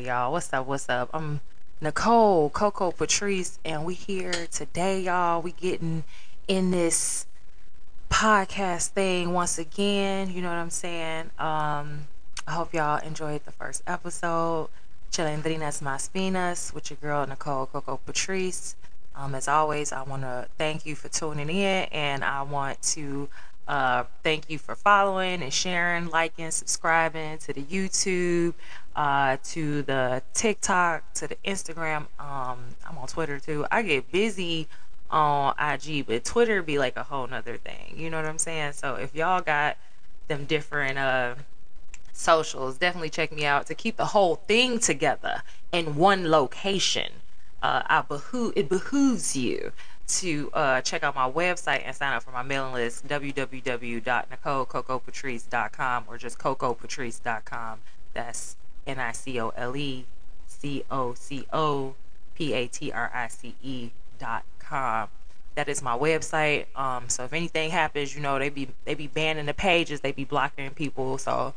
Y'all, what's up? What's up? I'm Nicole Coco Patrice, and we here today, y'all. We getting in this podcast thing once again. You know what I'm saying? Um, I hope y'all enjoyed the first episode. Chilindrinas Más Finas with your girl Nicole Coco Patrice. Um, as always, I want to thank you for tuning in, and I want to uh, thank you for following and sharing, liking, subscribing to the YouTube, uh, to the TikTok, to the Instagram. Um, I'm on Twitter too. I get busy on IG, but Twitter be like a whole nother thing. You know what I'm saying? So if y'all got them different uh, socials, definitely check me out to keep the whole thing together in one location. Uh, I behoo- it behooves you to uh, check out my website and sign up for my mailing list www.nicolecocopatrice.com or just cocopatrice.com. That's N I C O L E C O C O P A T R I C E dot com. That is my website. Um, so if anything happens, you know they be they be banning the pages, they be blocking people. So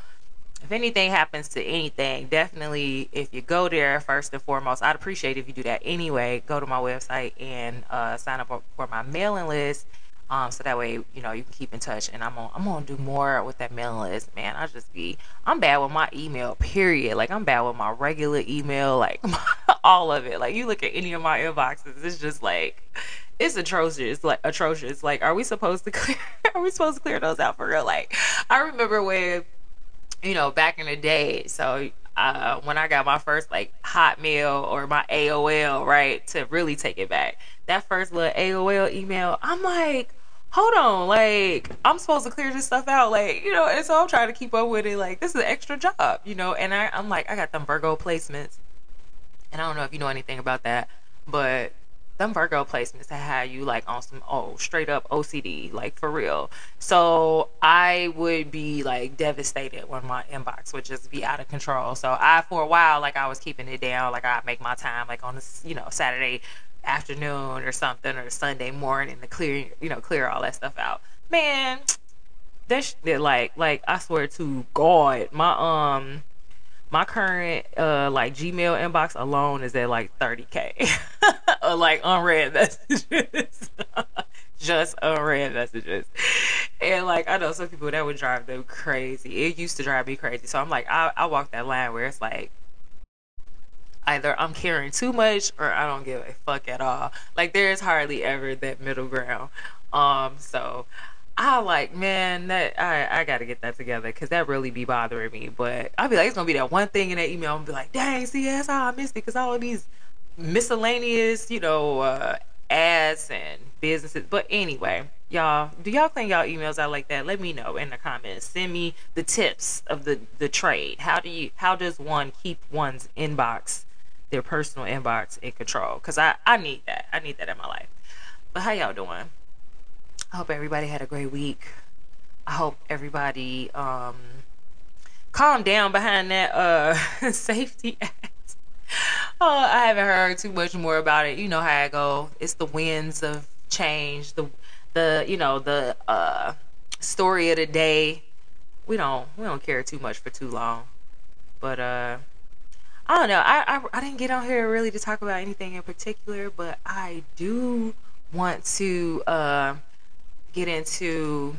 if anything happens to anything, definitely if you go there first and foremost, I'd appreciate if you do that anyway. Go to my website and uh, sign up for my mailing list. Um, so that way, you know, you can keep in touch. And I'm gonna, I'm gonna do more with that mailing list, man. I just be, I'm bad with my email, period. Like I'm bad with my regular email, like all of it. Like you look at any of my inboxes, it's just like, it's atrocious, like atrocious. Like, are we supposed to clear? Are we supposed to clear those out for real? Like, I remember when you know, back in the day. So uh, when I got my first like Hotmail or my AOL, right, to really take it back, that first little AOL email, I'm like, hold on, like I'm supposed to clear this stuff out, like you know, and so I'm trying to keep up with it. Like this is an extra job, you know, and I, I'm like, I got them Virgo placements, and I don't know if you know anything about that, but them Virgo placements have you like on some oh straight up OCD, like for real. So I would be like devastated when my inbox would just be out of control. So I for a while like I was keeping it down, like I make my time like on this you know Saturday afternoon or something or Sunday morning to clear you know clear all that stuff out. Man, that like like I swear to God, my um my current uh like Gmail inbox alone is at like 30k, or like unread messages, just unread messages, and like I know some people that would drive them crazy. It used to drive me crazy, so I'm like I I walk that line where it's like either I'm caring too much or I don't give a fuck at all. Like there's hardly ever that middle ground. Um, so I like, man, that I, I gotta get that together because that really be bothering me. But I'll be like, it's gonna be that one thing in that email. I'm be like, dang, how I missed it because all of these miscellaneous, you know, uh, ads and businesses. But anyway, y'all, do y'all clean y'all emails out like that? Let me know in the comments. Send me the tips of the the trade. How do you? How does one keep one's inbox, their personal inbox, in control? Because I I need that. I need that in my life. But how y'all doing? I hope everybody had a great week. I hope everybody um calmed down behind that uh safety act. Oh, I haven't heard too much more about it. You know how I go. It's the winds of change, the the you know, the uh story of the day. We don't we don't care too much for too long. But uh I don't know. I, I I didn't get on here really to talk about anything in particular, but I do want to uh get into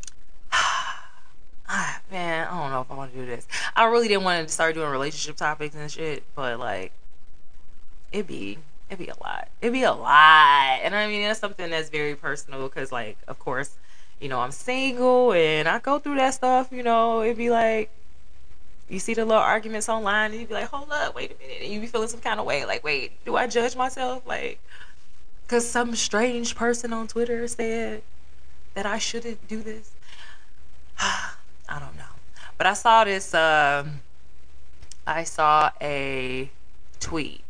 ah, man, I don't know if I want to do this. I really didn't want to start doing relationship topics and shit, but like it'd be it'd be a lot. It'd be a lot. And I mean that's something that's very personal because like of course, you know, I'm single and I go through that stuff, you know, it'd be like you see the little arguments online and you'd be like, hold up, wait a minute. And you be feeling some kind of way. Like, wait, do I judge myself? Like, because some strange person on Twitter said that I shouldn't do this. I don't know. But I saw this, um, I saw a tweet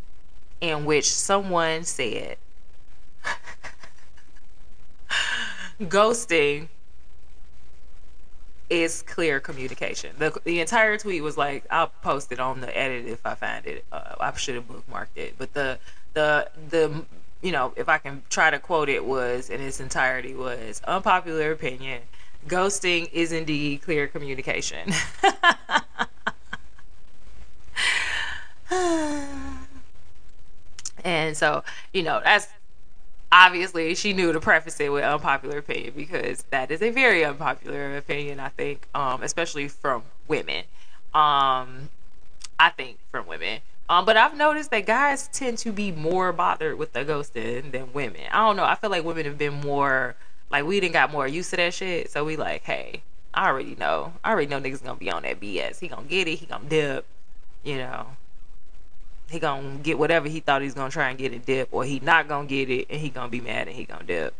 in which someone said, ghosting is clear communication. The, the entire tweet was like, I'll post it on the edit if I find it. Uh, I should have bookmarked it. But the, the, the you know, if I can try to quote it, was in its entirety was unpopular opinion. Ghosting is indeed clear communication. and so, you know, that's obviously she knew to preface it with unpopular opinion because that is a very unpopular opinion, I think, um, especially from women. Um, I think from women um, but I've noticed that guys tend to be more bothered with the ghosting than women. I don't know. I feel like women have been more like we didn't got more used to that shit. So we like, hey, I already know. I already know niggas gonna be on that BS. He gonna get it. He gonna dip. You know, he gonna get whatever he thought he's gonna try and get a dip, or he not gonna get it, and he gonna be mad and he gonna dip.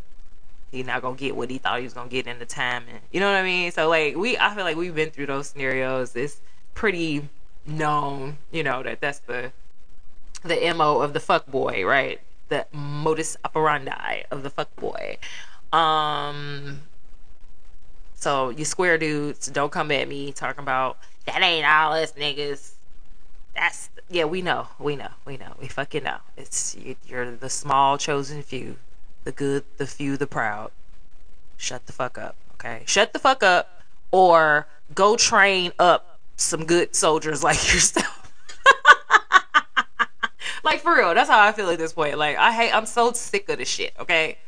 He not gonna get what he thought he was gonna get in the timing. you know what I mean. So like we, I feel like we've been through those scenarios. It's pretty known, you know, that that's the the mo of the fuck boy, right? The modus operandi of the fuck boy. Um, so you square dudes, don't come at me talking about that ain't all us niggas that's yeah we know we know we know we fucking know it's you're the small chosen few the good the few the proud shut the fuck up okay shut the fuck up or go train up some good soldiers like yourself like for real that's how i feel at this point. Like i hate i'm so sick of this shit okay?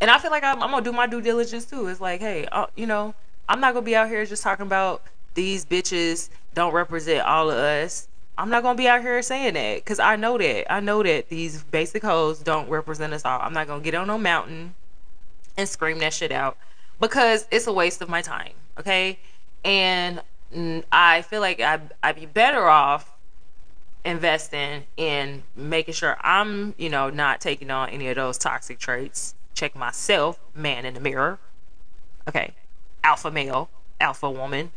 And i feel like i'm, I'm gonna do my due diligence too. It's like hey uh, you know i'm not gonna be out here just talking about these bitches don't represent all of us. I'm not gonna be out here saying that because I know that. I know that these basic hoes don't represent us all. I'm not gonna get on no mountain and scream that shit out because it's a waste of my time. Okay, and I feel like I I'd be better off investing in making sure I'm you know not taking on any of those toxic traits. Check myself, man in the mirror. Okay, alpha male, alpha woman,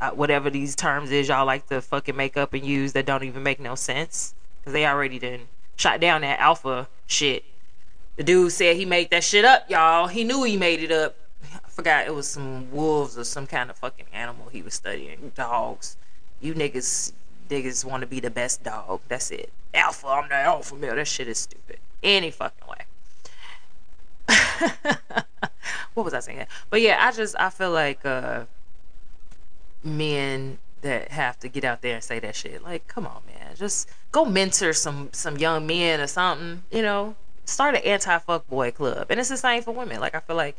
uh, whatever these terms is y'all like to fucking make up and use that don't even make no sense because they already done shot down that alpha shit. The dude said he made that shit up, y'all. He knew he made it up. Forgot it was some wolves or some kind of fucking animal he was studying. Dogs. You niggas niggas want to be the best dog. That's it. Alpha, I'm the alpha male. That shit is stupid. Any fucking way. what was I saying? But yeah, I just I feel like uh men that have to get out there and say that shit. Like, come on, man, just go mentor some some young men or something. You know, start an anti fuck boy club, and it's the same for women. Like, I feel like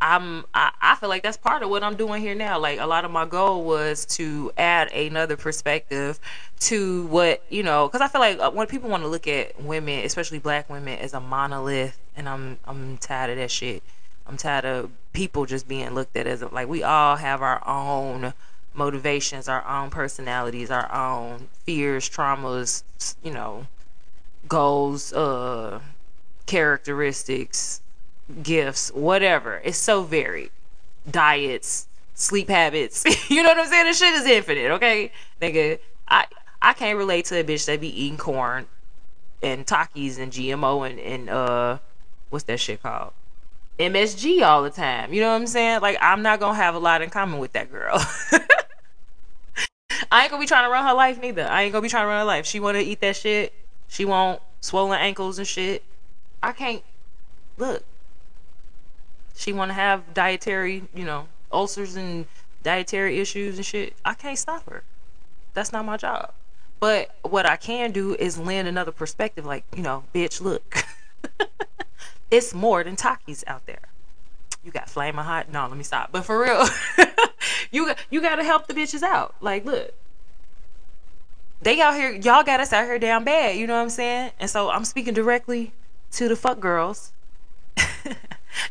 I'm I, I feel like that's part of what I'm doing here now. Like a lot of my goal was to add another perspective to what you know, because I feel like uh, when people want to look at women, especially black women, as a monolith, and I'm I'm tired of that shit. I'm tired of people just being looked at as like we all have our own motivations, our own personalities, our own fears, traumas, you know, goals, uh, characteristics, gifts, whatever. It's so varied. Diets, sleep habits. you know what I'm saying? This shit is infinite, okay? Nigga, I I can't relate to a bitch that be eating corn and Takis and GMO and, and uh what's that shit called? MSG all the time. You know what I'm saying? Like I'm not gonna have a lot in common with that girl. I ain't gonna be trying to run her life neither. I ain't gonna be trying to run her life. She wanna eat that shit. She want swollen ankles and shit. I can't look. She wanna have dietary, you know, ulcers and dietary issues and shit. I can't stop her. That's not my job. But what I can do is lend another perspective, like, you know, bitch, look. it's more than Takis out there. You got flaming hot. No, let me stop. But for real, you you got to help the bitches out. Like, look, they out here. Y'all got us out here down bad. You know what I'm saying? And so I'm speaking directly to the fuck girls.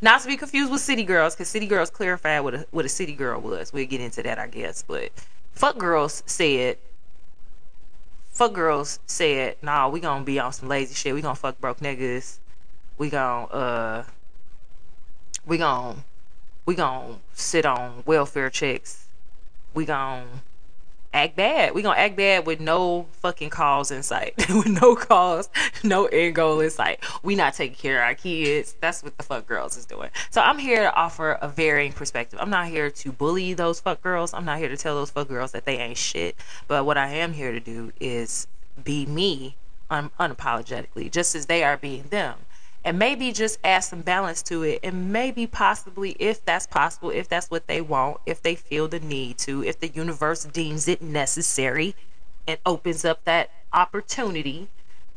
Not to be confused with city girls, because city girls clarified what a what a city girl was. We'll get into that, I guess. But fuck girls said fuck girls said, nah, we gonna be on some lazy shit. We gonna fuck broke niggas we gonna uh we gonna we gonna sit on welfare checks. We gonna act bad. We gonna act bad with no fucking cause in sight. with no cause, no end goal in sight. We not taking care of our kids. That's what the fuck girls is doing. So I'm here to offer a varying perspective. I'm not here to bully those fuck girls. I'm not here to tell those fuck girls that they ain't shit. But what I am here to do is be me un- unapologetically, just as they are being them and maybe just add some balance to it and maybe possibly if that's possible if that's what they want if they feel the need to if the universe deems it necessary and opens up that opportunity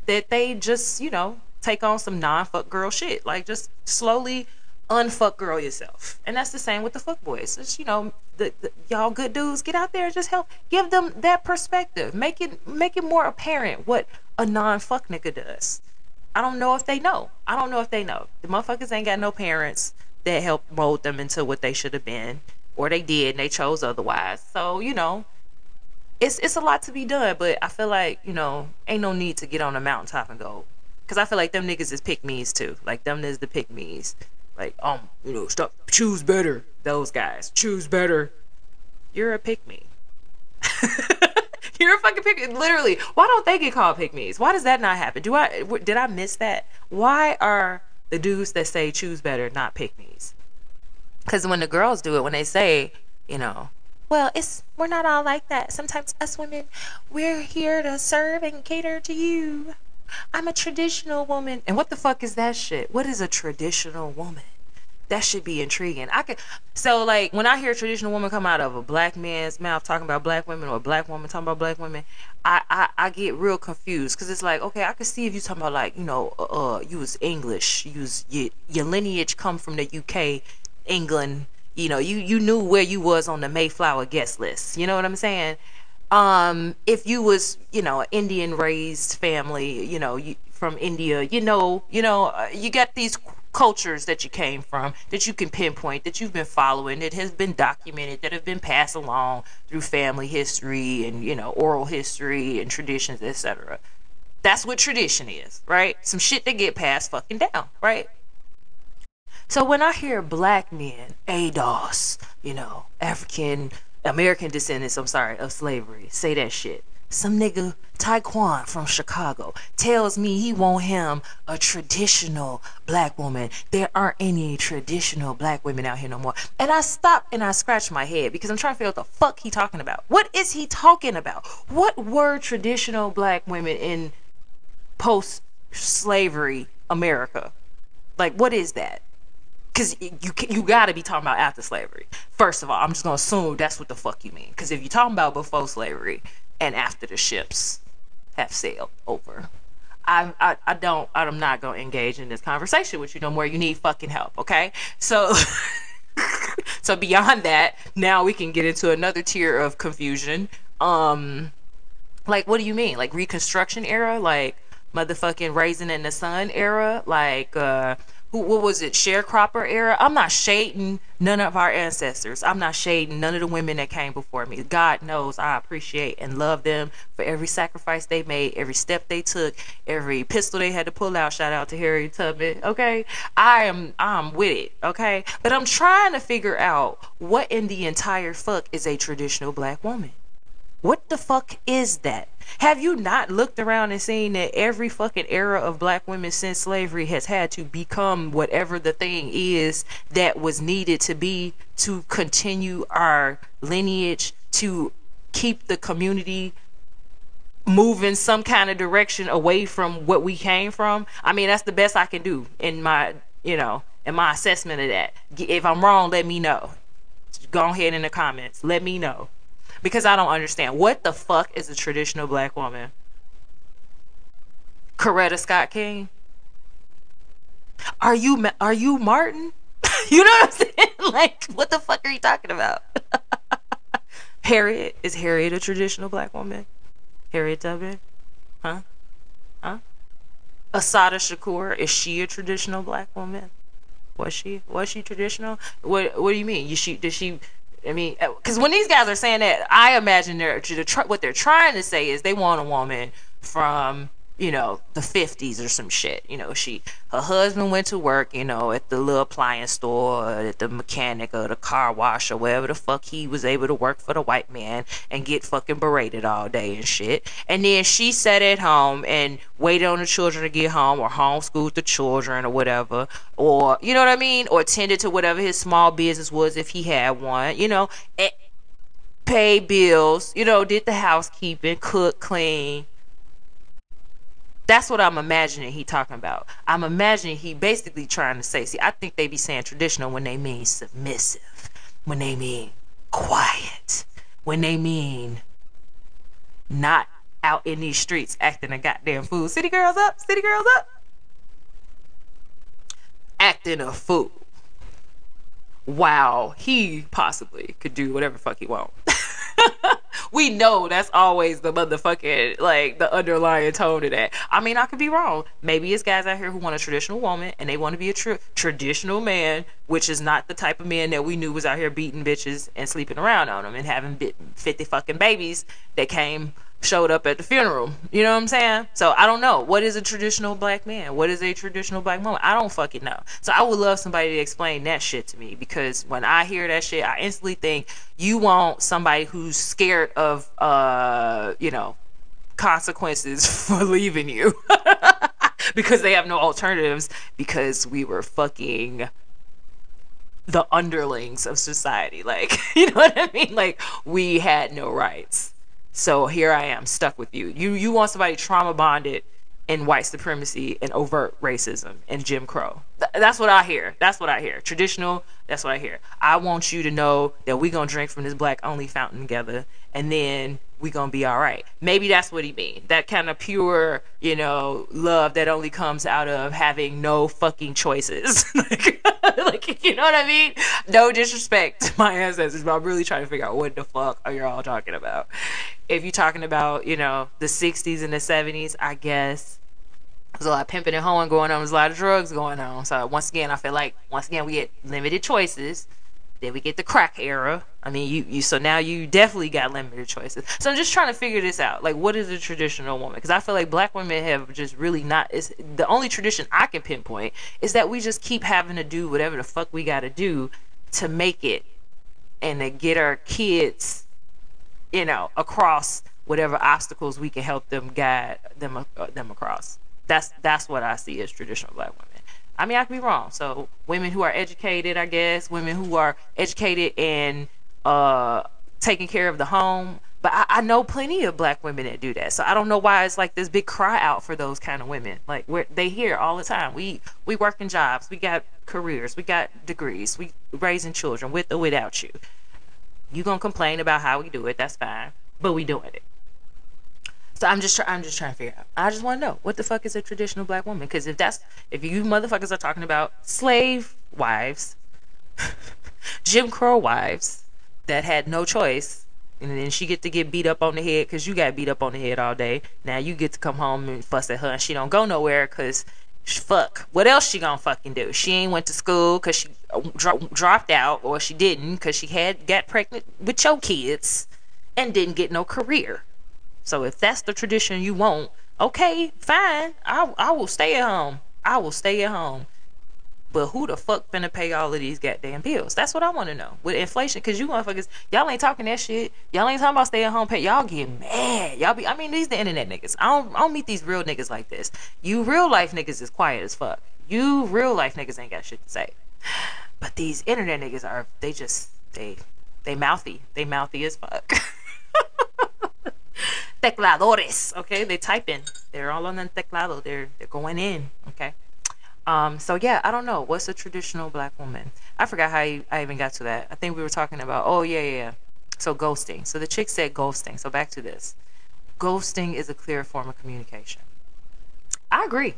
that they just, you know, take on some non fuck girl shit. Like just slowly unfuck girl yourself. And that's the same with the fuck boys. It's, you know, the, the, y'all good dudes, get out there and just help give them that perspective. Make it make it more apparent what a non fuck nigga does. I don't know if they know. I don't know if they know. The motherfuckers ain't got no parents that helped mold them into what they should have been. Or they did and they chose otherwise. So, you know, it's it's a lot to be done, but I feel like, you know, ain't no need to get on a mountaintop and go. Cause I feel like them niggas is pick me's too. Like them is the pick me's like um you know stop choose better those guys choose better you're a pick me you're a fucking pick literally why don't they get called pick me's why does that not happen do i did i miss that why are the dudes that say choose better not pick me's because when the girls do it when they say you know well it's we're not all like that sometimes us women we're here to serve and cater to you I'm a traditional woman. And what the fuck is that shit? What is a traditional woman? That should be intriguing. I could so like when I hear a traditional woman come out of a black man's mouth talking about black women or a black woman talking about black women, I I, I get real confused because it's like okay I could see if you talking about like you know uh, uh you was English, you was your, your lineage come from the UK, England, you know you you knew where you was on the Mayflower guest list. You know what I'm saying? um if you was you know indian raised family you know you, from india you know you know uh, you got these cultures that you came from that you can pinpoint that you've been following that has been documented that have been passed along through family history and you know oral history and traditions etc that's what tradition is right some shit that get passed fucking down right so when i hear black men ADOS you know african American descendants, I'm sorry, of slavery. Say that shit. Some nigga, Taekwon from Chicago, tells me he want him a traditional black woman. There aren't any traditional black women out here no more. And I stop and I scratch my head because I'm trying to figure out what the fuck he talking about. What is he talking about? What were traditional black women in post slavery America? Like, what is that? because you you got to be talking about after slavery. First of all, I'm just gonna assume that's what the fuck you mean. Because if you're talking about before slavery and after the ships have sailed over, I, I I don't I'm not gonna engage in this conversation with you no more. You need fucking help, okay? So. so beyond that, now we can get into another tier of confusion. Um, like what do you mean? Like Reconstruction era? Like motherfucking Raisin in the Sun era? Like uh what was it sharecropper era? I'm not shading none of our ancestors. I'm not shading none of the women that came before me. God knows i appreciate and love them for every sacrifice they made every step they took every pistol they had to pull out. Shout out to harriet tubman okay? I am i'm with it okay? But i'm trying to figure out what in the entire fuck is a traditional black woman what the fuck is that have you not looked around and seen that every fucking era of black women since slavery has had to become whatever the thing is that was needed to be to continue our lineage, to keep the community moving some kind of direction away from what we came from? I mean, that's the best I can do in my, you know, in my assessment of that. If I'm wrong, let me know. Go ahead in the comments. Let me know because I don't understand. What the fuck is a traditional black woman? Coretta Scott King? Are you are you Martin? you know what I'm saying? Like, what the fuck are you talking about? Harriet is Harriet a traditional black woman? Harriet Tubman? Huh? Huh? Assata Shakur is she a traditional black woman? Was she? Was she traditional? What What do you mean? You she did she I mean, because uh, when these guys are saying that, I imagine they're what they're trying to say is they want a woman from you know the 50s or some shit. You know she her husband went to work you know at the little appliance store at the mechanic or the car wash or wherever the fuck he was able to work for the white man and get fucking berated all day and shit. And then she sat at home and waited on the children to get home or homeschooled the children or whatever. Or you know what i mean? Or tended to whatever his small business was if he had one you know pay bills you know did the housekeeping cook clean that's what I'm imagining he talking about. I'm imagining he basically trying to say, see, I think they be saying traditional when they mean submissive, when they mean quiet, when they mean not out in these streets acting a goddamn fool. City girls up, city girls up. Acting a fool. Wow, he possibly could do whatever fuck he want. we know that's always the motherfucking like the underlying tone of that. I mean, I could be wrong. Maybe it's guys out here who want a traditional woman and they want to be a tr- traditional man, which is not the type of man that we knew was out here beating bitches and sleeping around on them and having fifty fucking babies that came showed up at the funeral. You know what I'm saying? So I don't know. What is a traditional black man? What is a traditional black woman? I don't fucking know. So I would love somebody to explain that shit to me because when I hear that shit, I instantly think you want somebody who's scared of uh, you know, consequences for leaving you. because they have no alternatives because we were fucking the underlings of society. Like, you know what I mean? Like we had no rights. So here I am stuck with you. You you want somebody trauma bonded in white supremacy and overt racism and Jim Crow. Th- that's what I hear. That's what I hear. Traditional, that's what I hear. I want you to know that we're going to drink from this black only fountain together and then we're going to be all right. Maybe that's what he mean. That kind of pure, you know, love that only comes out of having no fucking choices. like, like, you know what I mean? No disrespect to my ancestors, but I'm really trying to figure out what the fuck are you all talking about. If you're talking about, you know, the 60s and the 70s, I guess there's a lot of pimping and hoeing going on. There's a lot of drugs going on. So once again, I feel like once again we get limited choices. Then we get the crack era. I mean, you, you so now you definitely got limited choices. So I'm just trying to figure this out. Like, what is a traditional woman? Because I feel like black women have just really not. It's the only tradition I can pinpoint is that we just keep having to do whatever the fuck we got to do to make it and to get our kids, you know, across whatever obstacles we can help them guide them uh, them across. That's that's what I see as traditional black women. I mean, I could be wrong. So women who are educated, I guess, women who are educated and uh, taking care of the home. But I, I, know plenty of black women that do that. So I don't know why it's like this big cry out for those kind of women. Like we're, they hear all the time. We we work in jobs. We got careers. We got degrees. We raising children with or without you. You gonna complain about how we do it? That's fine. But we doing it. So I'm just I'm just trying to figure out. I just want to know what the fuck is a traditional black woman? Because if that's if you motherfuckers are talking about slave wives, Jim Crow wives that had no choice, and then she get to get beat up on the head because you got beat up on the head all day. Now you get to come home and fuss at her, and she don't go nowhere because fuck. What else she gonna fucking do? She ain't went to school because she uh, dro- dropped out, or she didn't because she had got pregnant with your kids and didn't get no career. So if that's the tradition you want, okay, fine. I I will stay at home. I will stay at home. But who the fuck finna pay all of these goddamn bills? That's what I want to know. With inflation, cause you motherfuckers, y'all ain't talking that shit. Y'all ain't talking about stay at home pay. Y'all get mad. Y'all be. I mean, these the internet niggas. I don't. I don't meet these real niggas like this. You real life niggas is quiet as fuck. You real life niggas ain't got shit to say. But these internet niggas are. They just. They. They mouthy. They mouthy as fuck. tecladores. Okay, they type in. They're all on the teclado. They're they're going in. Okay. Um. So yeah, I don't know. What's a traditional black woman? I forgot how I, I even got to that. I think we were talking about. Oh yeah, yeah. yeah. So ghosting. So the chick said ghosting. So back to this. Ghosting is a clear form of communication. I agree.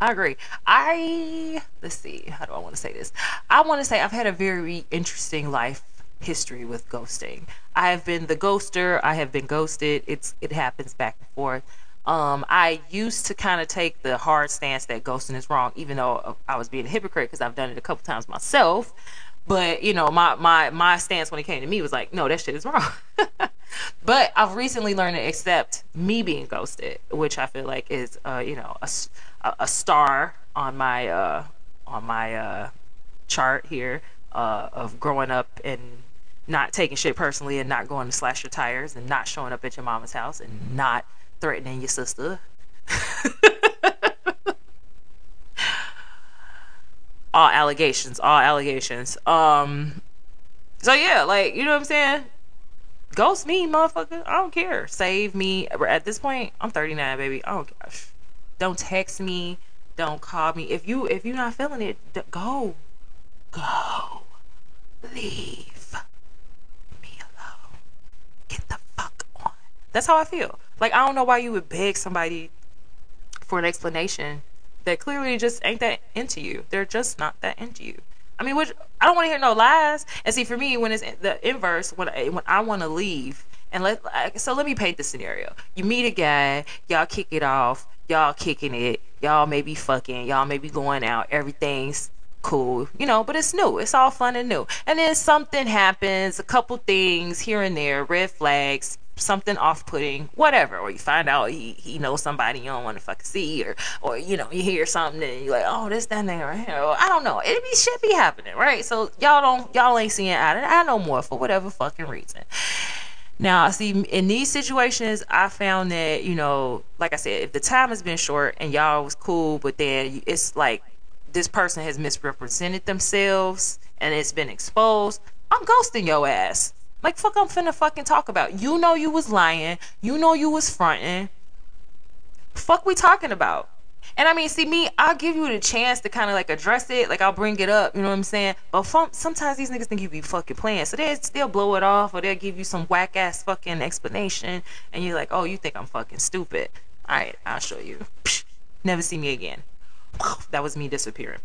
I agree. I let's see. How do I want to say this? I want to say I've had a very interesting life history with ghosting. I have been the ghoster. I have been ghosted. It's it happens back and forth. Um, I used to kind of take the hard stance that ghosting is wrong, even though uh, I was being a hypocrite because I've done it a couple times myself. But you know, my my my stance when it came to me was like, no, that shit is wrong. but I've recently learned to accept me being ghosted, which I feel like is, uh, you know, a, a star on my uh, on my uh, chart here uh, of growing up and not taking shit personally and not going to slash your tires and not showing up at your mama's house and not threatening your sister. all allegations, all allegations. Um so yeah, like, you know what I'm saying? Ghost me, motherfucker. I don't care. Save me. At this point, I'm 39, baby. Oh gosh. Don't text me. Don't call me. If you if you're not feeling it, go. Go. Leave. Me alone. Get the fuck on. That's how I feel. Like I don't know why you would beg somebody for an explanation that clearly just ain't that into you. They're just not that into you. I mean, which I don't want to hear no lies. And see, for me, when it's the inverse, when I, when I want to leave, and let so let me paint the scenario. You meet a guy, y'all kick it off, y'all kicking it, y'all may be fucking, y'all may be going out, everything's cool, you know, but it's new. It's all fun and new. And then something happens, a couple things here and there, red flags, something off-putting, whatever, or you find out he, he knows somebody you don't want to fucking see, or or you know you hear something and you're like, oh, this that nigga right here. Or, I don't know. It be shit be happening, right? So y'all don't y'all ain't seeing out of I know more for whatever fucking reason. Now, I see, in these situations, I found that, you know, like I said, if the time has been short and y'all was cool, but then it's like this person has misrepresented themselves and it's been exposed, I'm ghosting your ass. Like fuck I'm finna fucking talk about. You know you was lying. You know you was fronting. Fuck we talking about. And I mean, see me, I'll give you the chance to kind of like address it. Like I'll bring it up, you know what I'm saying? But fun, sometimes these niggas think you be fucking playing, so they they'll blow it off or they'll give you some whack ass fucking explanation, and you're like, oh, you think I'm fucking stupid? All right, I'll show you. Never see me again. That was me disappearing.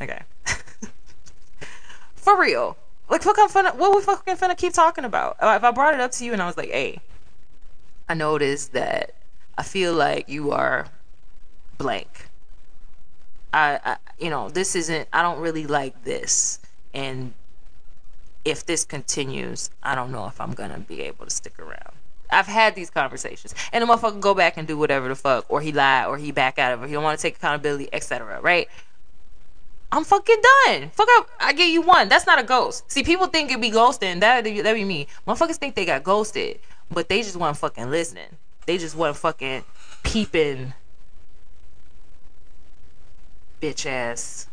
Okay. For real. Like, fuck, I'm finna, what we fucking finna keep talking about? Uh, if I brought it up to you and I was like, hey, I noticed that I feel like you are blank. I, I, you know, this isn't, I don't really like this. And if this continues, I don't know if I'm gonna be able to stick around. I've had these conversations, and the motherfucker go back and do whatever the fuck, or he lie, or he back out of it. He don't want to take accountability, etc. Right? I'm fucking done. Fuck up. I give you one. That's not a ghost. See, people think it be ghosting. That that be me. Motherfuckers think they got ghosted, but they just weren't fucking listening. They just weren't fucking peeping. Bitch ass.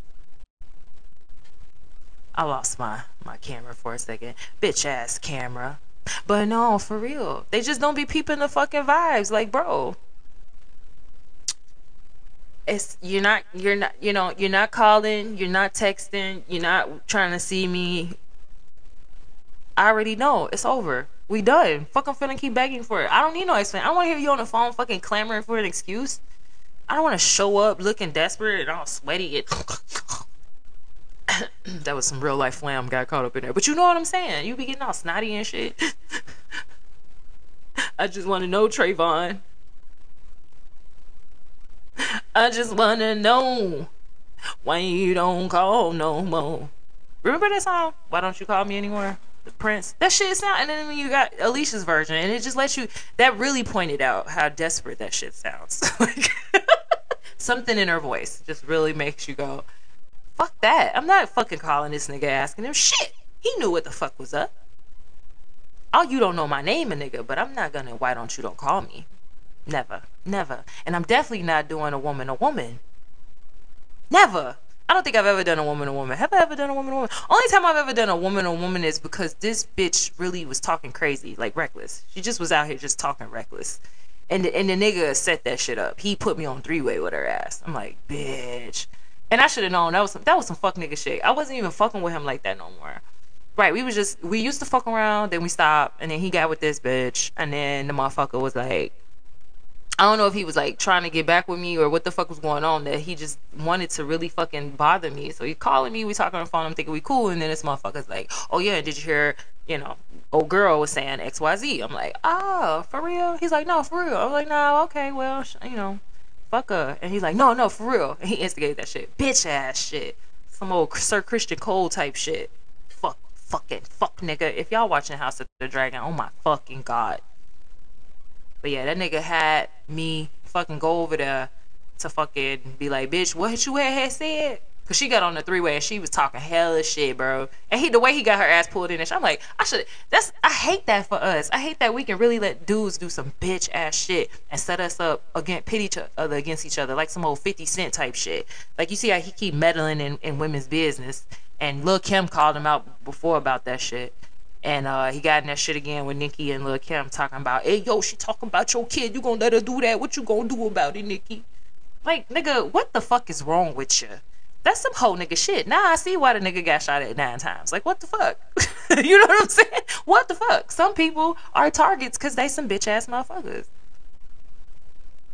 I lost my my camera for a second. Bitch ass camera. But no, for real. They just don't be peeping the fucking vibes. Like, bro, it's you're not you're not you know you're not calling you're not texting you're not trying to see me. I already know. It's over. We done. Fuck i'm finna keep begging for it. I don't need no explanation i don't want to hear you on the phone fucking clamoring for an excuse. I don't want to show up looking desperate and all sweaty that was some real life flam got caught up in there. But you know what i'm saying? You be getting all snotty and shit. I just want to know trayvon I just wanna know why you don't call no more. Remember that song? Why don't you call me anymore? The Prince. That shit sound. And then you got Alicia's version, and it just lets you. That really pointed out how desperate that shit sounds. like something in her voice just really makes you go, "Fuck that! I'm not fucking calling this nigga asking him shit. He knew what the fuck was up. Oh, you don't know my name, a nigga, but I'm not gonna. Why don't you don't call me? Never. Never. And I'm definitely not doing a woman a woman. Never. I don't think I've ever done a woman a woman. Have I ever done a woman a woman? Only time I've ever done a woman a woman is because this bitch really was talking crazy, like reckless. She just was out here just talking reckless. And the, and the nigga set that shit up. He put me on three way with her ass. I'm like, bitch. And I should have known that was some that was some fuck nigga shit. I wasn't even fucking with him like that no more. Right, we was just we used to fuck around, then we stopped, and then he got with this bitch, and then the motherfucker was like, I don't know if he was like trying to get back with me or what the fuck was going on that he just wanted to really fucking bother me. So he calling me, we talking on the phone, I'm thinking we cool, and then this motherfucker's like, Oh yeah, did you hear, you know, old girl was saying XYZ. I'm like, Oh, for real? He's like, No, for real. I'm like, No, okay, well, you know, fuck her. And he's like, No, no, for real. And he instigated that shit. Bitch ass shit. Some old Sir Christian Cole type shit. Fuck fucking fuck nigga. If y'all watching House of the Dragon, oh my fucking god. But yeah, that nigga had me fucking go over there to fucking be like, bitch, what you had said? Cause she got on the three way and she was talking hella shit, bro. And he, the way he got her ass pulled in, and I'm like, I should. That's I hate that for us. I hate that we can really let dudes do some bitch ass shit and set us up against pit each other against each other, like some old Fifty Cent type shit. Like you see how he keep meddling in, in women's business, and Lil Kim called him out before about that shit. And uh, he got in that shit again with Nicki and Lil Kim talking about, hey, yo, she talking about your kid. You gonna let her do that? What you gonna do about it, Nicki? Like, nigga, what the fuck is wrong with you? That's some whole nigga shit. Now I see why the nigga got shot at nine times. Like, what the fuck? you know what I'm saying? What the fuck? Some people are targets because they some bitch ass motherfuckers.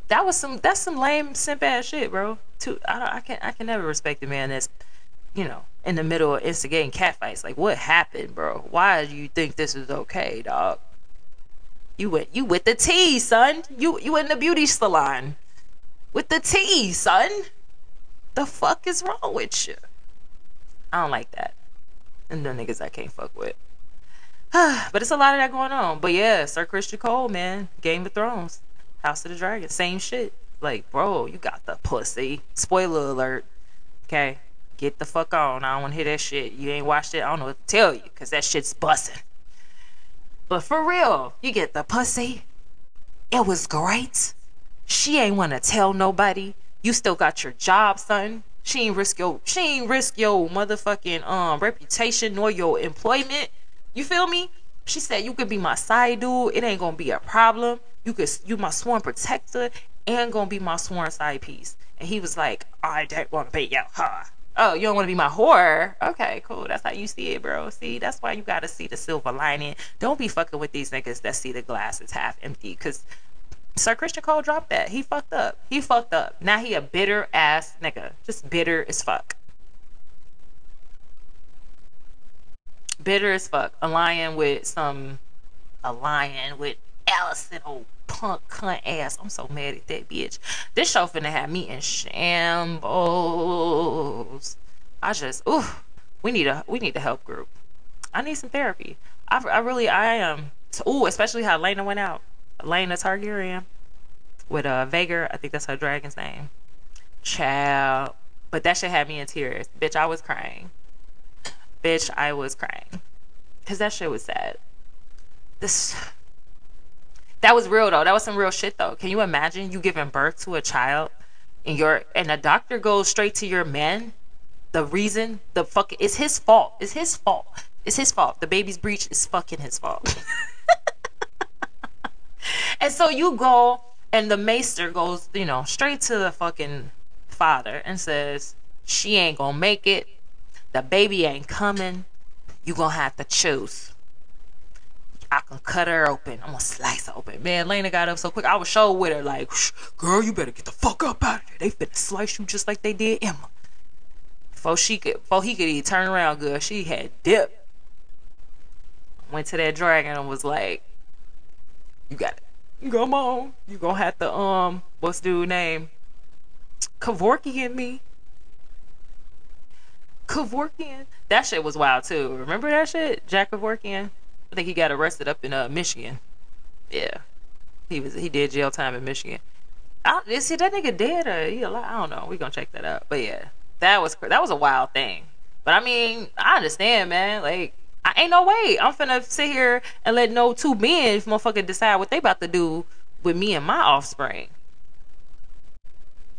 that was some that's some lame simp ass shit, bro. Too, I I can I can never respect a man that's, you know, in the middle of instigating catfights. Like, what happened, bro? Why do you think this is okay, dog? You went you with the tea, son. You you in the beauty salon with the tea, son. The fuck is wrong with you? I don't like that. And the niggas I can't fuck with. but it's a lot of that going on. But yeah, Sir Christian Cole, man, Game of Thrones, House of the Dragon, same shit. Like, bro, you got the pussy. Spoiler alert. Okay, get the fuck on. I don't want to hear that shit. You ain't watched it. I don't know what to tell you, cause that shit's busting. But for real, you get the pussy. It was great. She ain't wanna tell nobody. You still got your job, son. She ain't risk your she ain't risk your motherfucking um reputation nor your employment. You feel me? She said you could be my side dude. It ain't gonna be a problem. You could you my sworn protector and gonna be my sworn side piece. And he was like, I don't want to be your huh. Oh, you don't want to be my whore? Okay, cool. That's how you see it, bro. See, that's why you gotta see the silver lining. Don't be fucking with these niggas that see the glass is half empty. Cause Sir Christian Cole dropped that. He fucked up. He fucked up. Now he a bitter ass nigga. Just bitter as fuck. Bitter as fuck. A lion with some a lion with Alicent old punk cunt ass. I'm so mad at that bitch. This show finna have me in shambles. I just ooh, we need a we need a help group. I need some therapy. I, I really I am. Um, ooh, especially how Laena went out. Laena Targaryen with uh Vhagar. I think that's her dragon's name. Child. But that shit had me in tears. Bitch, I was crying. Bitch, I was crying. Cause that shit was sad. This that was real though. That was some real shit though. Can you imagine you giving birth to a child and your and the doctor goes straight to your man? The reason the fuck it's his fault. It's his fault. It's his fault. The baby's breach is fucking his fault. and so you go and the maester goes, you know, straight to the fucking father and says, She ain't gonna make it. The baby ain't coming. You gonna have to choose. I can cut her open. I'm gonna slice her open. Man, Laena got up so quick. I was show with her like, girl, you better get the fuck up out of there. They finna slice you just like they did Aemma. Before she could, before he could even turn around, good, she had dip. Went to that dragon and was like, you got it. Come on. You gonna have to, um, what's dude name? Kevorkian me. Kavorkian. That shit was wild too. Remember that shit? Jack Kevorkian? I think he got arrested up in uh, Michigan. Yeah. He was he did jail time in Michigan. I, is he that nigga dead or he alive? I don't know. We gonna check that out. But yeah, that was that was a wild thing. But I mean, I understand, man. Like I ain't no way I'm finna sit here and let no two men motherfucker decide what they about to do with me and my offspring.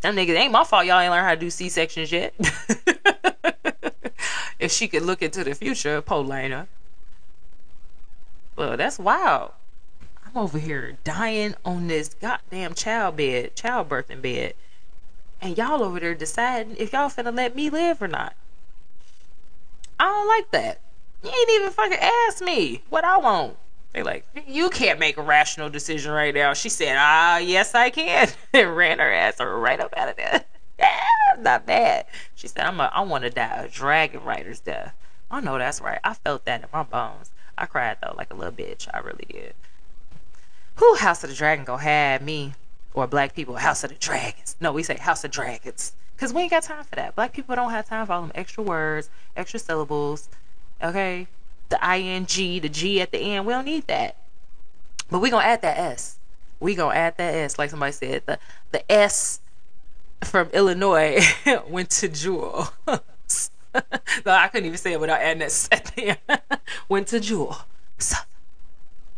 Them niggas ain't my fault. Y'all ain't learn how to do C sections yet. if she could look into the future, Polina. Well, that's wild. I'm over here dying on this goddamn child bed, childbirthing bed, and y'all over there deciding if y'all finna let me live or not. I don't like that. You ain't even fucking ask me what I want. They like, you can't make a rational decision right now. She said, ah, yes, I can. and ran her ass right up out of there. Not bad. She said, I'm a, I want to die a dragon rider's death. I know that's right. I felt that in my bones. I cried though, like a little bitch. I really did. Who House of the Dragon go have me or black people House of the Dragons? No, we say House of Dragons because we ain't got time for that. Black people don't have time for all them extra words, extra syllables, Okay? The ing, the G at the end, we don't need that. But we gonna add that S. We gonna add that S, like somebody said. The the S from Illinois went to Jewel. no, I couldn't even say it without adding that S at the went to Jewel. So,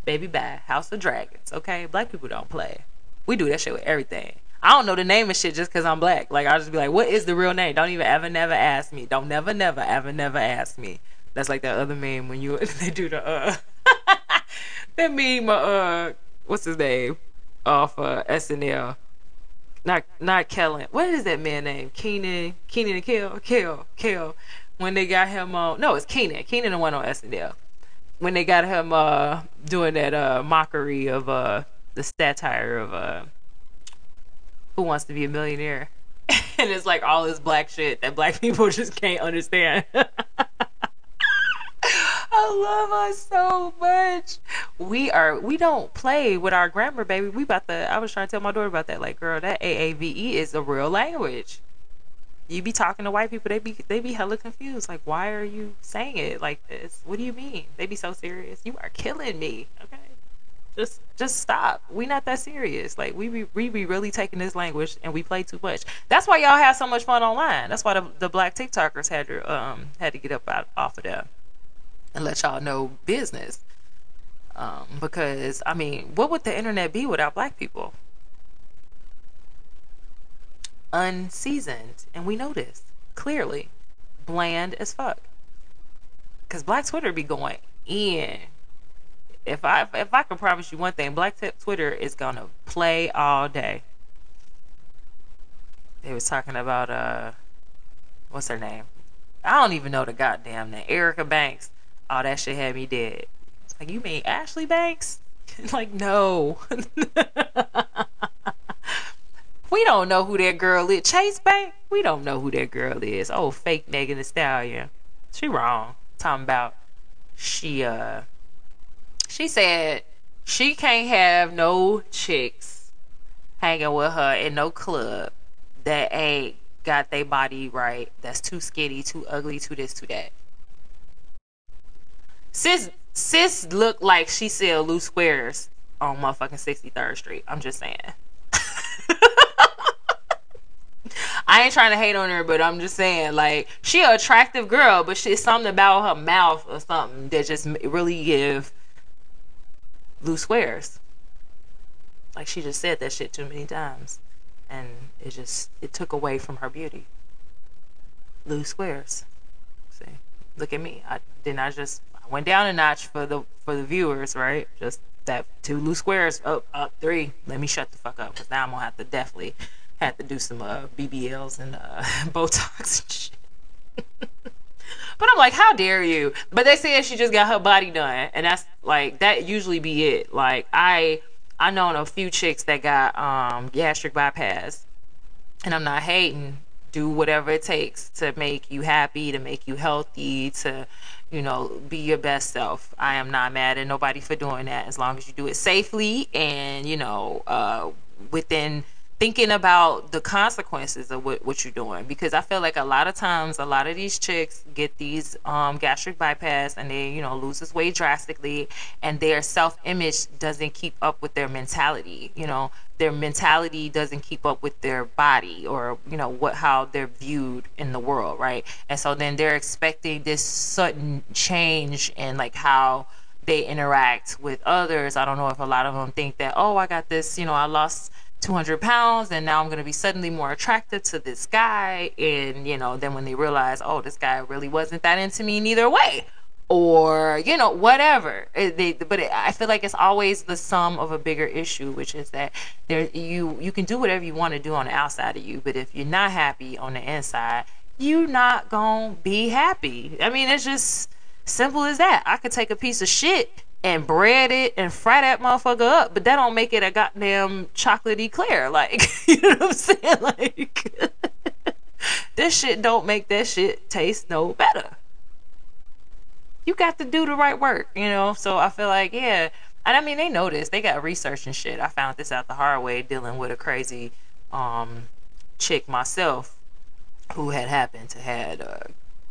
baby bad. House of Dragons. Okay? Black people don't play. We do that shit with everything. I don't know the name of shit just because I'm black. Like, I'll just be like, what is the real name? Don't even ever, never ask me. Don't never, never, ever, never ask me. That's like that other meme when you they do the uh that meme uh what's his name off uh SNL. Not not Kellen. What is that man name? Kenan Kenan and Kel Kel Kel. When they got him on no, it's Kenan. Kenan the one on SNL. When they got him uh doing that uh mockery of uh the satire of uh Who Wants to Be a Millionaire, and it's like all this black shit that black people just can't understand. I love us so much. We are we don't play with our grammar, baby. We about to I was trying to tell my daughter about that. Like, girl, that AAVE is a real language. You be talking to white people, they be they be hella confused. Like, why are you saying it like this? What do you mean? They be so serious. You are killing me. Okay. Just just stop. We not that serious. Like we be we be really taking this language and we play too much. That's why y'all have so much fun online. That's why the, the black TikTokers had to um had to get up out off of them and let y'all know business. Um, because I mean, what would the internet be without black people? Unseasoned, and we know this clearly, bland as fuck. Cause Black Twitter be going in. If I if I can promise you one thing, Black Twitter is gonna play all day. They was talking about uh, what's her name? I don't even know the goddamn name. Erica Banks oh, that shit had me dead. It's like, you mean Ashley Banks? like, no. we don't know who that girl is. Chase Bank? We don't know who that girl is. Oh, fake Megan Thee Stallion. She wrong. Talking about she uh she said she can't have no chicks hanging with her in no club that ain't got their body right, that's too skinny, too ugly, too this, too that. Sis sis looked like she sell loose squares on motherfucking 63rd Street. I'm just saying. I ain't trying to hate on her, but I'm just saying, like, she an attractive girl, but she's something about her mouth or something that just really give loose squares. Like she just said that shit too many times, and it just it took away from her beauty. Loose squares. See, look at me. I didn't. I just went down a notch for the for the viewers, right? Just that two loose squares up up three. Let me shut the fuck up because now I'm gonna have to definitely have to do some uh, BBLs and uh, Botox and shit. but I'm like, how dare you? But they said she just got her body done, and that's like that usually be it. Like I I known a few chicks that got um gastric bypass, and I'm not hating. Do whatever it takes to make you happy, to make you healthy, to you know, be your best self. I am not mad at nobody for doing that as long as you do it safely and, you know, uh, within thinking about the consequences of what, what you're doing. Because i feel like a lot of times a lot of these chicks get these um, gastric bypass and they you know loses weight drastically and their self-image doesn't keep up with their mentality. You know their mentality doesn't keep up with their body or you know what how they're viewed in the world right? And so then they're expecting this sudden change in like how they interact with others. I don't know if a lot of them think that oh i got this you know i lost 200 pounds and now I'm going to be suddenly more attracted to this guy. And, you know, then when they realize, oh, this guy really wasn't that into me neither way. Or, you know, whatever. It, they, but it, I feel like it's always the sum of a bigger issue, which is that there you you can do whatever you want to do on the outside of you, but if you're not happy on the inside, you're not gonna be happy. I mean, it's just simple as that. I could take a piece of shit and bread it and fry that motherfucker up, but that don't make it a goddamn chocolate eclair. Like, you know what I'm saying? Like, this shit don't make that shit taste no better. You got to do the right work, you know? So I feel like, yeah. And I mean, they know this. They got research and shit. I found this out the hard way dealing with a crazy um, chick myself who had happened to had uh,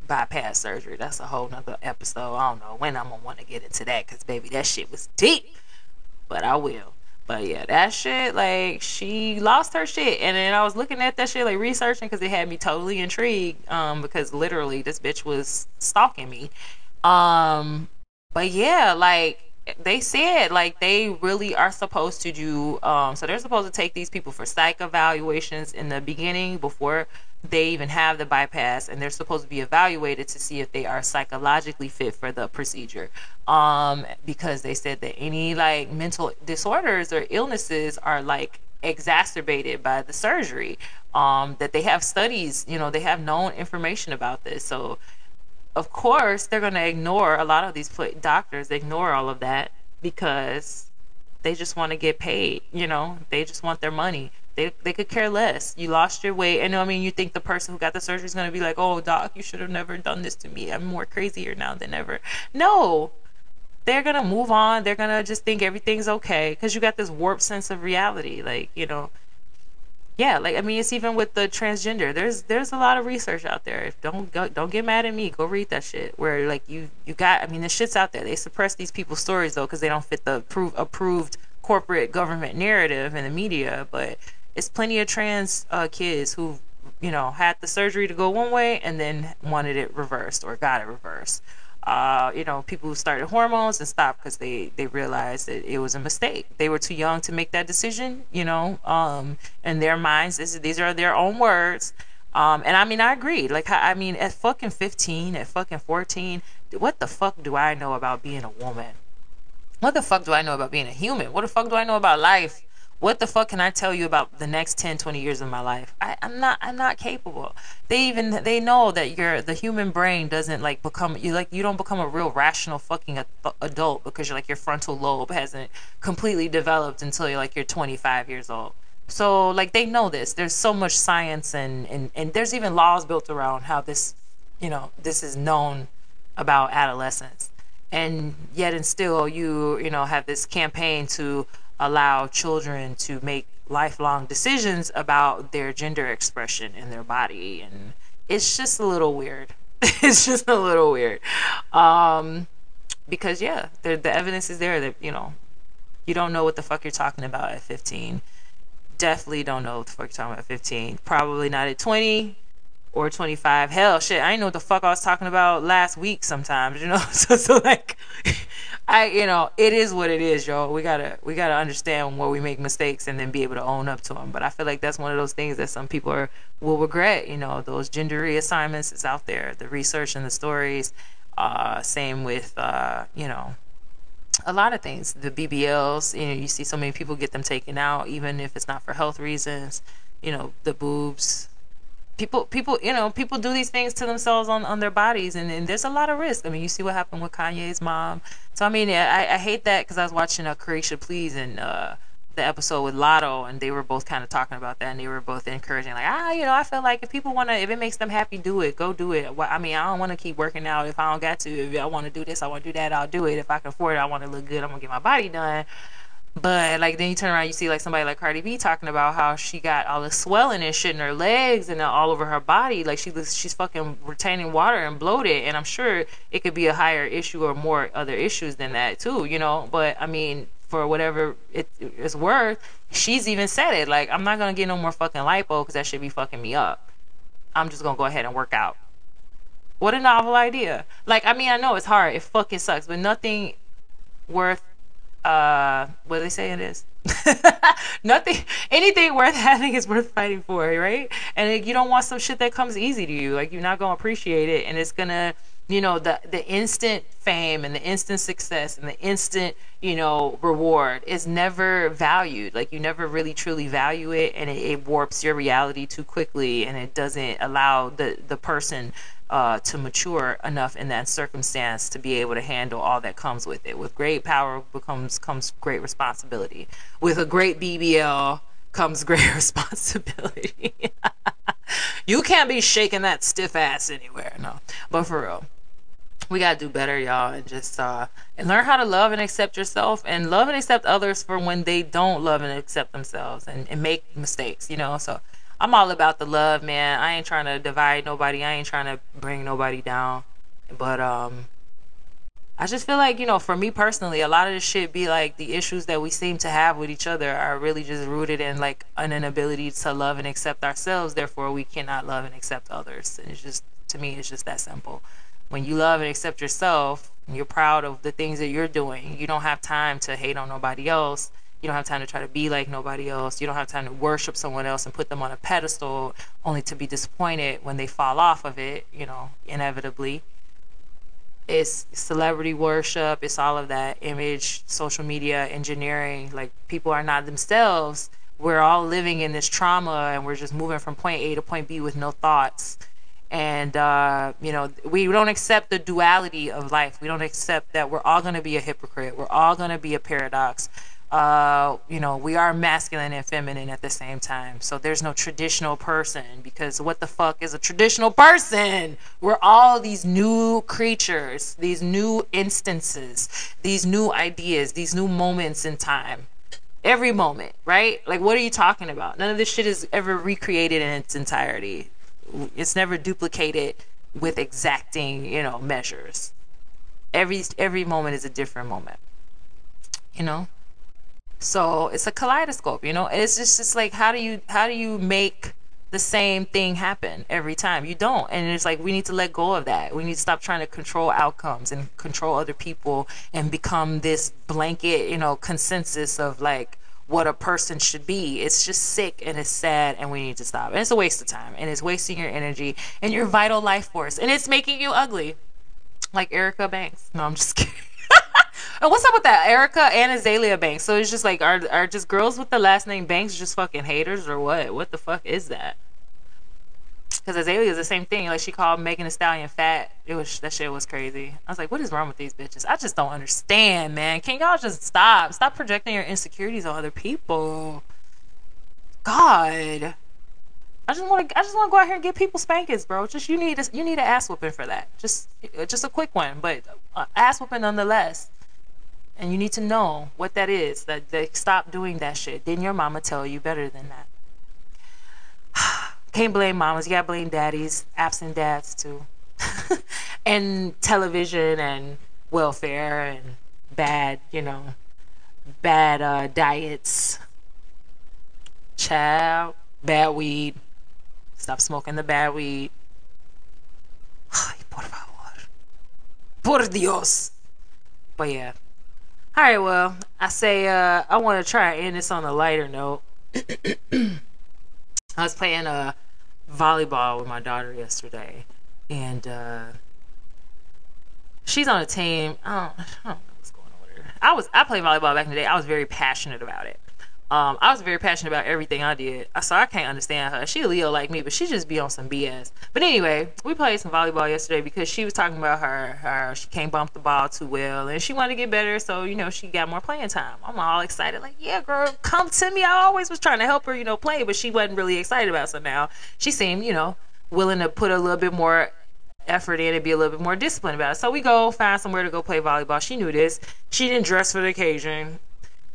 bypass surgery. That's a whole nother episode. I don't know when I'm gonna want to get into that because baby, that shit was deep. But I will. But yeah, that shit, like, she lost her shit. And then I was looking at that shit, like, researching because it had me totally intrigued. Um, because literally, this bitch was stalking me. Um, but yeah, like, they said, like, they really are supposed to do, um, so they're supposed to take these people for psych evaluations in the beginning before they even have the bypass and they're supposed to be evaluated to see if they are psychologically fit for the procedure. Um because they said that any like mental disorders or illnesses are like exacerbated by the surgery. Um that they have studies you know they have known information about this. So of course they're going to ignore a lot of these doctors ignore all of that because they just want to get paid you know they just want their money They they could care less. You lost your weight, and I mean, you think the person who got the surgery is gonna be like, "Oh, doc, you should have never done this to me. I'm more crazier now than ever." No, they're gonna move on. They're gonna just think everything's okay because you got this warped sense of reality. Like you know, yeah, like I mean, it's even with the transgender. There's there's a lot of research out there. If don't go, don't get mad at me. Go read that shit. Where like you you got. I mean, the shit's out there. They suppress these people's stories though because they don't fit the approved approved corporate government narrative in the media. But it's plenty of trans uh, kids who you know had the surgery to go one way and then wanted it reversed or got it reversed uh, you know, people who started hormones and stopped because they they realized that it was a mistake. They were too young to make that decision, you know. Um, in their minds, this, these are their own words. Um, and I mean, I agree. Like, I mean, at fucking 15, at fucking 14, what the fuck do I know about being a woman? What the fuck do I know about being a human? What the fuck do I know about life? What the fuck can I tell you about the next 10, 20 years of my life? I, I'm not I'm not capable. They even they know that your the human brain doesn't like become you like you don't become a real rational fucking adult because you're like your frontal lobe hasn't completely developed until you're like you're 25 years old. So like they know this. There's so much science and and, and there's even laws built around how this you know this is known about adolescence. And yet and still you you know have this campaign to allow children to make lifelong decisions about their gender expression in their body. And it's just a little weird. It's just a little weird. Um because yeah the, the evidence is there that you know you don't know what the fuck you're talking about at 15 definitely don't know what the fuck you're talking about at 15 probably not at 20 or 25 hell shit i ain't know what the fuck i was talking about last week sometimes you know so, so like I you know it is what it is, yo. We gotta we gotta understand where we make mistakes and then be able to own up to them. But I feel like that's one of those things that some people are will regret. You know, those gender reassignments is out there, the research and the stories. Uh, same with uh, you know a lot of things. The BBLs, you know, you see so many people get them taken out, even if it's not for health reasons. You know, the boobs, people people you know people do these things to themselves on, on their bodies and, and there's a lot of risk i mean you see what happened with kanye's mom so i mean i, I hate that because i was watching a Caresha Please and uh, the episode with Latto, and they were both kind of talking about that, and they were both encouraging, like, ah, you know, I feel like if people want to, if it makes them happy, do it, go do it. I mean, I don't want to keep working out if I don't got to. If I want to do this, I want to do that, I'll do it. If I can afford it, I want to look good, I'm gonna get my body done. But like then you turn around, you see like somebody like Cardi B talking about how she got all the swelling and shit in her legs and all over her body. Like she she's fucking retaining water and bloated. And I'm sure it could be a higher issue or more other issues than that too, you know. But I mean, for whatever it is worth, she's even said it. Like I'm not gonna get no more fucking lipo because that should be fucking me up. I'm just gonna go ahead and work out. What a novel idea. Like I mean, I know it's hard. It fucking sucks, but nothing worth uh what do they say it is? Nothing anything worth having is worth fighting for right? And you don't want some shit that comes easy to you. Like you're not gonna appreciate it and it's gonna you know the the instant fame and the instant success and the instant you know reward is never valued. Like you never really truly value it and it, it warps your reality too quickly and it doesn't allow the the person uh, to mature enough in that circumstance to be able to handle all that comes with it. With great power becomes comes great responsibility. With a great BBL comes great responsibility. you can't be shaking that stiff ass anywhere, no. But for real, we gotta do better, y'all, and just uh, and learn how to love and accept yourself, and love and accept others for when they don't love and accept themselves, and, and make mistakes, you know. So I'm all about the love, man. I ain't trying to divide nobody. I ain't trying to bring nobody down. But um I just feel like, you know, for me personally, a lot of this shit be like the issues that we seem to have with each other are really just rooted in like an inability to love and accept ourselves. Therefore, we cannot love and accept others. And it's just, to me, it's just that simple. When you love and accept yourself, and you're proud of the things that you're doing, you don't have time to hate on nobody else you don't have time to try to be like nobody else. You don't have time to worship someone else and put them on a pedestal only to be disappointed when they fall off of it, you know, inevitably. It's celebrity worship, it's all of that image, social media, engineering. Like, people are not themselves. We're all living in this trauma and we're just moving from point A to point B with no thoughts and uh, you know we don't accept the duality of life we don't accept that we're all going to be a hypocrite we're all going to be a paradox uh, you know, we are masculine and feminine at the same time. So there's no traditional person because what the fuck is a traditional person? We're all these new creatures, these new instances, these new ideas, these new moments in time. Every moment, right? Like, what are you talking about? None of this shit is ever recreated in its entirety. It's never duplicated with exacting, you know, measures. Every every moment is a different moment. You know? So it's a kaleidoscope, you know. It's just it's like how do you how do you make the same thing happen every time? You don't, and it's like we need to let go of that. We need to stop trying to control outcomes and control other people and become this blanket, you know, consensus of like what a person should be. It's just sick and it's sad, and we need to stop. And it's a waste of time, and it's wasting your energy and your vital life force, and it's making you ugly, like Erica Banks. No, I'm just kidding. And what's up with that Erica and Azealia Banks? So it's just like are are just girls with the last name Banks just fucking haters or what? What the fuck is that? Because Azealia is the same thing. Like she called Megan Thee Stallion fat. It was that shit was crazy. I was like, what is wrong with these bitches? I just don't understand, man. Can y'all just stop? Stop projecting your insecurities on other people. God. I just want to. I just want to go out here and get people spankings, bro. Just you need a, you need an ass whooping for that. Just just a quick one, but ass whooping nonetheless. And you need to know what that is. That they stop doing that shit. Didn't your mama tell you better than that? Can't blame mamas. You gotta blame daddies, absent dads too. and television and welfare and bad, you know, bad uh, diets. Child, bad weed. Stop smoking the bad weed. Por favor. Por Dios. But yeah. All right, well, I say uh, I want to try and end this on a lighter note. I was playing uh, volleyball with my daughter yesterday, and uh, she's on a team. I don't, I don't know what's going on with her. I was I played volleyball back in the day. I was very passionate about it. Um, I was very passionate about everything I did. So I can't understand her. She Leo like me, but she just be on some BS. But anyway, we played some volleyball yesterday because she was talking about her, her she can't bump the ball too well and she wanted to get better. So, you know, she got more playing time. I'm all excited. Like, yeah, girl, come to me. I always was trying to help her, you know, play, but she wasn't really excited about it. So now she seemed, you know, willing to put a little bit more effort in and be a little bit more disciplined about it. So we go find somewhere to go play volleyball. She knew this. She didn't dress for the occasion.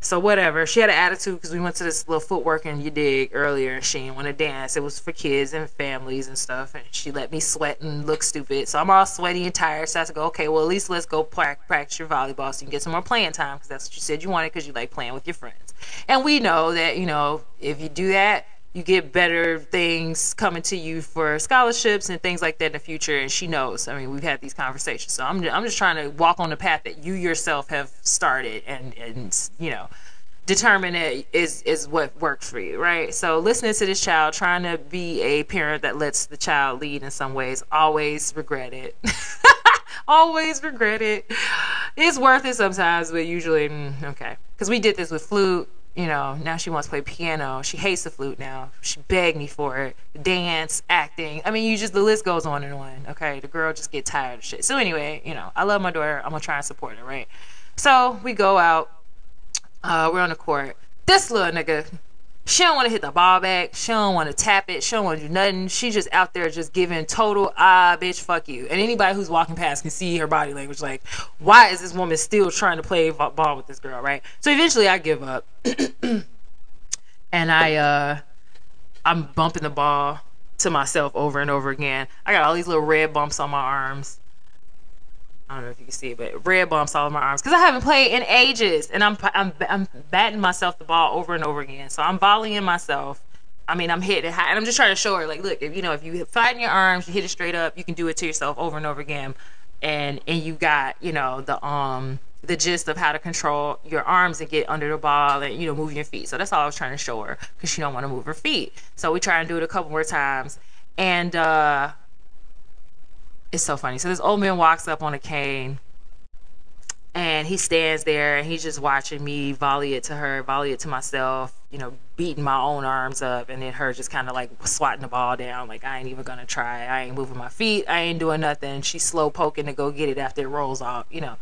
So whatever. She had an attitude because we went to this little footwork and you dig earlier, and she didn't want to dance. It was for kids and families and stuff, and she let me sweat and look stupid. So I'm all sweaty and tired. So I had to go. Okay, well at least let's go practice your volleyball so you can get some more playing time because that's what you said you wanted because you like playing with your friends. And we know that you know if you do that, you get better things coming to you for scholarships and things like that in the future. And she knows. I mean, we've had these conversations. So I'm, I'm just trying to walk on the path that you yourself have started and, and you know, determine it is, is what works for you, right? So listening to this child, trying to be a parent that lets the child lead in some ways, always regret it. always regret it. It's worth it sometimes, but usually, mm, okay. Because we did this with flute you know, now she wants to play piano. She hates the flute now. She begged me for it. Dance, acting. I mean, you just the list goes on and on. Okay, the girl just get tired of shit. So anyway, you know, I love my daughter. I'm gonna try and support her, right? So we go out. Uh, we're on the court. This little nigga she don't want to hit the ball back. She don't want to tap it. She don't want to do nothing. She's just out there just giving total ah bitch fuck you. And anybody who's walking past can see her body language. Like, why is this woman still trying to play ball with this girl, right? So eventually I give up, and I uh I'm bumping the ball to myself over and over again. I got all these little red bumps on my arms. I don't know if you can see it, but red bumps all over my arms because I haven't played in ages, and I'm I'm I'm batting myself the ball over and over again. So I'm volleying myself. I mean, I'm hitting it high, and I'm just trying to show her, like, look, if you know, if you flatten your arms, you hit it straight up, you can do it to yourself over and over again, and and you got, you know, the um the gist of how to control your arms and get under the ball and you know move your feet. So that's all I was trying to show her because she don't want to move her feet. So we try and do it a couple more times, and uh it's so funny. So this old man walks up on a cane and he stands there and he's just watching me volley it to her, volley it to myself, you know, beating my own arms up and then her just kind of like swatting the ball down like I ain't even gonna try. I ain't moving my feet. I ain't doing nothing. She's slow poking to go get it after it rolls off, you know.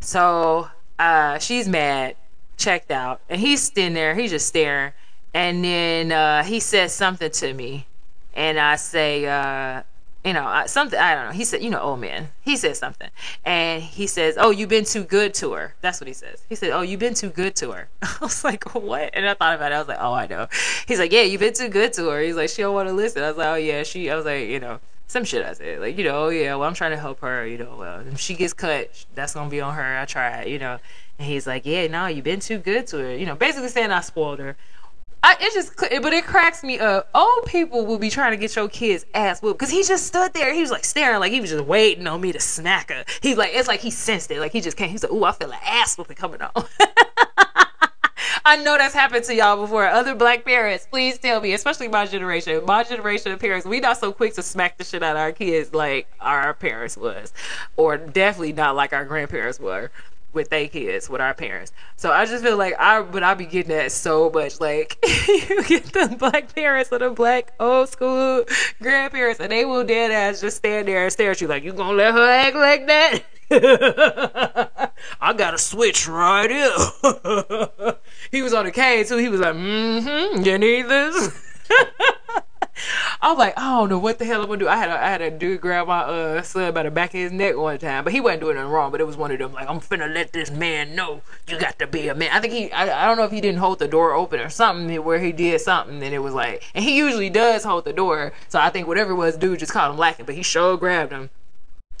So uh, she's mad. checked out, and he's standing there. He's just staring, and then uh, he says something to me, and I say, uh, you know, something. I don't know. He said, you know, old man, he said something, and he says, oh, you've been too good to her. That's what he says. He said, oh, you've been too good to her. I was like, what? And I thought about it. I was like, oh, I know. He's like, yeah, you've been too good to her. He's like, she don't want to listen. I was like, oh yeah, she. I was like, you know, some shit I said, like, you know, oh yeah, well, I'm trying to help her. You know, well, if she gets cut, that's gonna be on her. I tried, you know. And he's like, yeah, no, you've been too good to her. You know, basically saying I spoiled her. I, it just, but it cracks me up. Old people will be trying to get your kids ass whooped because he just stood there. He was like staring, like he was just waiting on me to smack her. He's like, it's like he sensed it. Like he just came. He's like, ooh, I feel an ass whooping coming on. I know that's happened to y'all before. Other black parents, please tell me, especially my generation. My generation of parents, we not so quick to smack the shit out of our kids like our parents was, or definitely not like our grandparents were with their kids with our parents. So I just feel like I but I be getting that so much. Like you get the black parents or the black old school grandparents and they will dead ass just stand there and stare at you like you gonna let her act like that? I got a switch right here. he was on the cane too. He was like, mm-hmm, you need this? I'm like, I don't know what the hell I'm gonna do. I had a, I had a dude grab my uh, son by the back of his neck one time, but he wasn't doing anything wrong. But it was one of them like, I'm finna let this man know you got to be a man. I think he, I, I don't know if he didn't hold the door open or something where he did something, and it was like, and he usually does hold the door. So I think whatever it was, dude just caught him lacking, but he sure grabbed him,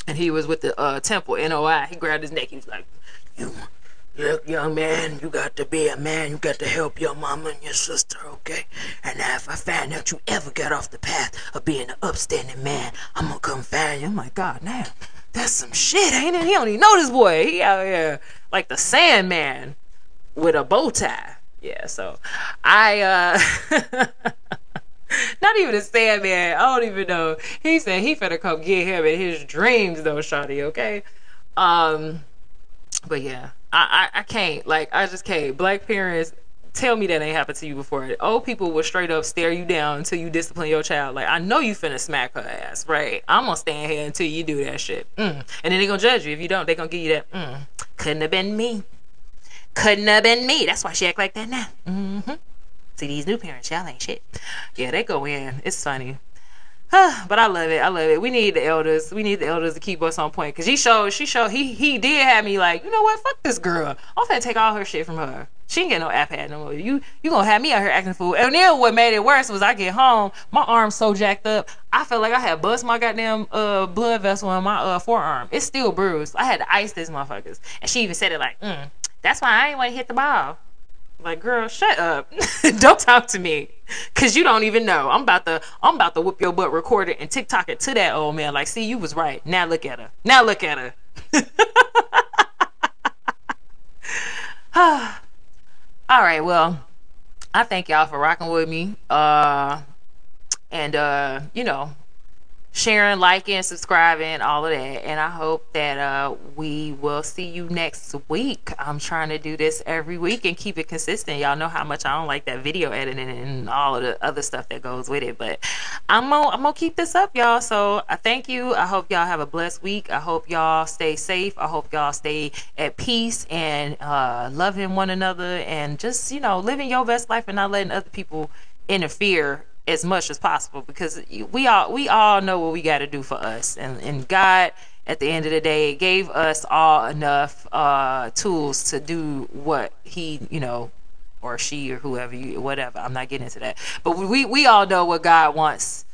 and he was with the uh, temple NOI. He grabbed his neck. He was like, you Look, young man, you got to be a man. You got to help your mama and your sister, okay? And now if I find out you ever got off the path of being an upstanding man, I'm gonna come find you. I'm like, God, now that's some shit, ain't it? He don't even know this boy. He out here like the Sandman with a bow tie. Yeah, so I uh not even a Sandman. I don't even know. He said he finna come get him in his dreams though, Shawty, okay? Um but yeah, I, I, I can't. Like, I just can't. Black parents, tell me that ain't happened to you before. Old people will straight up stare you down until you discipline your child. Like, I know you finna smack her ass, right? I'm gonna stand here until you do that shit. Mm. And then they gonna judge you. If you don't, they gonna give you that, mm. couldn't have been me. Couldn't have been me. That's why she act like that now. Mm-hmm. See, these new parents, y'all ain't shit. Yeah, they go in. It's funny. but I love it. I love it. We need the elders. We need the elders to keep us on point. Cause he showed, she showed, he he did have me like, you know what? Fuck this girl. I'm finna take all her shit from her. She ain't get no iPad no more. You you gonna have me out here acting fool. And then what made it worse was I get home, my arm so jacked up. I felt like I had bust my goddamn uh blood vessel in my uh forearm. It's still bruised. I had to ice this motherfuckers. And she even said it like, mm, that's why I ain't want to hit the ball. Like, girl, shut up. don't talk to me. Cause you don't even know. I'm about to I'm about to whoop your butt, record it, and TikTok it to that old man. Like, see, you was right. Now look at her. Now look at her. All right, well, I thank y'all for rocking with me. Uh and uh, you know, sharing, liking, subscribing, all of that. And I hope that uh, we will see you next week. I'm trying to do this every week and keep it consistent. Y'all know how much I don't like that video editing and all of the other stuff that goes with it. But I'm gonna, I'm gonna keep this up, y'all. So I thank you. I hope y'all have a blessed week. I hope y'all stay safe. I hope y'all stay at peace and uh, loving one another and just, you know, living your best life and not letting other people interfere as much as possible because we all we all know what we got to do for us. And and God at the end of the day gave us all enough uh, tools to do what he you know or she or whoever you whatever. I'm not getting into that. But we we all know what God wants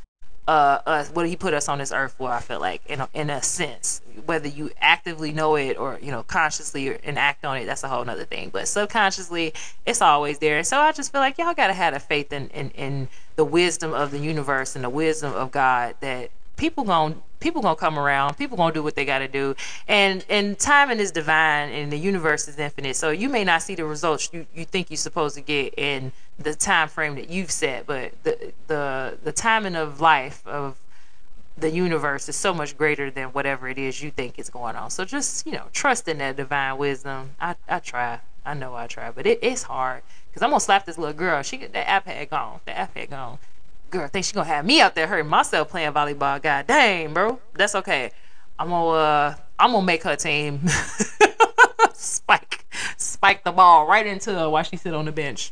uh, us what he put us on this earth for i feel like in a, in a sense. Whether you actively know it or you know consciously and act on it that's a whole nother thing. But subconsciously it's always there. So i just feel like y'all gotta have a faith in, in in the wisdom of the universe and the wisdom of god that people gonna people gonna come around people gonna do what they gotta do. And and timing is divine and the universe is infinite. So you may not see the results you, you think you're supposed to get in the time frame that you've set, but the the the timing of life of the universe is so much greater than whatever it is you think is going on. So just you know, trust in that divine wisdom. I I try. I know I try, but it, it's hard because I'm gonna slap this little girl. She that iPad gone. The iPad gone. Girl, think she gonna have me out there hurting myself playing volleyball. God dang, bro. That's okay. I'm gonna uh, I'm gonna make her team. Spike. Spike spike the ball right into her while she sit on the bench.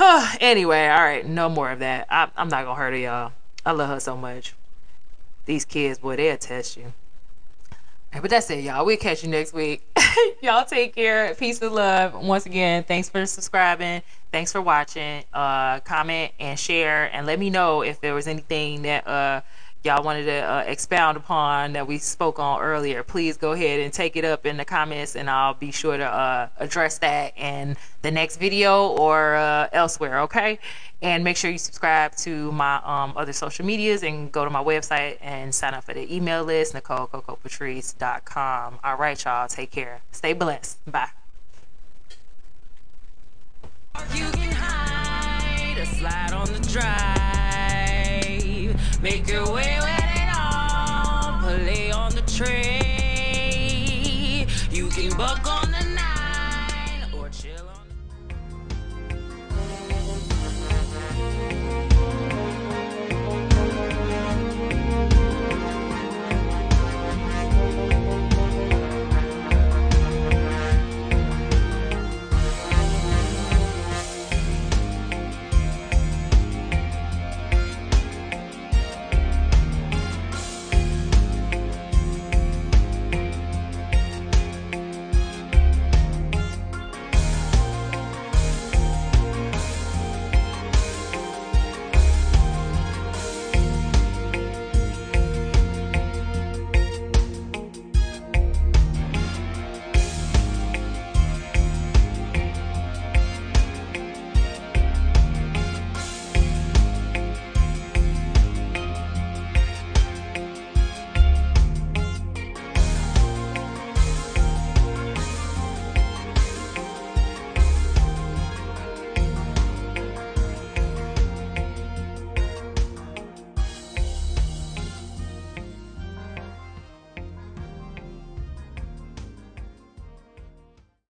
anyway, all right, no more of that. I, I'm not gonna hurt her, y'all. I love her so much. These kids, boy, they'll test you. But that's it, y'all. We'll catch you next week. y'all take care. Peace and love. Once again, thanks for subscribing. Thanks for watching. Uh, comment and share, and let me know if there was anything that uh y'all wanted to uh, expound upon that we spoke on earlier, please go ahead and take it up in the comments, and I'll be sure to uh, address that in the next video or uh, elsewhere. Okay, and make sure you subscribe to my um, other social medias and go to my website and sign up for the email list, NicoleCocoPatrice.com. All right, y'all, take care. Stay blessed. Bye. Slide on the drive. Make your way with it all. Play on the tray. You can buck on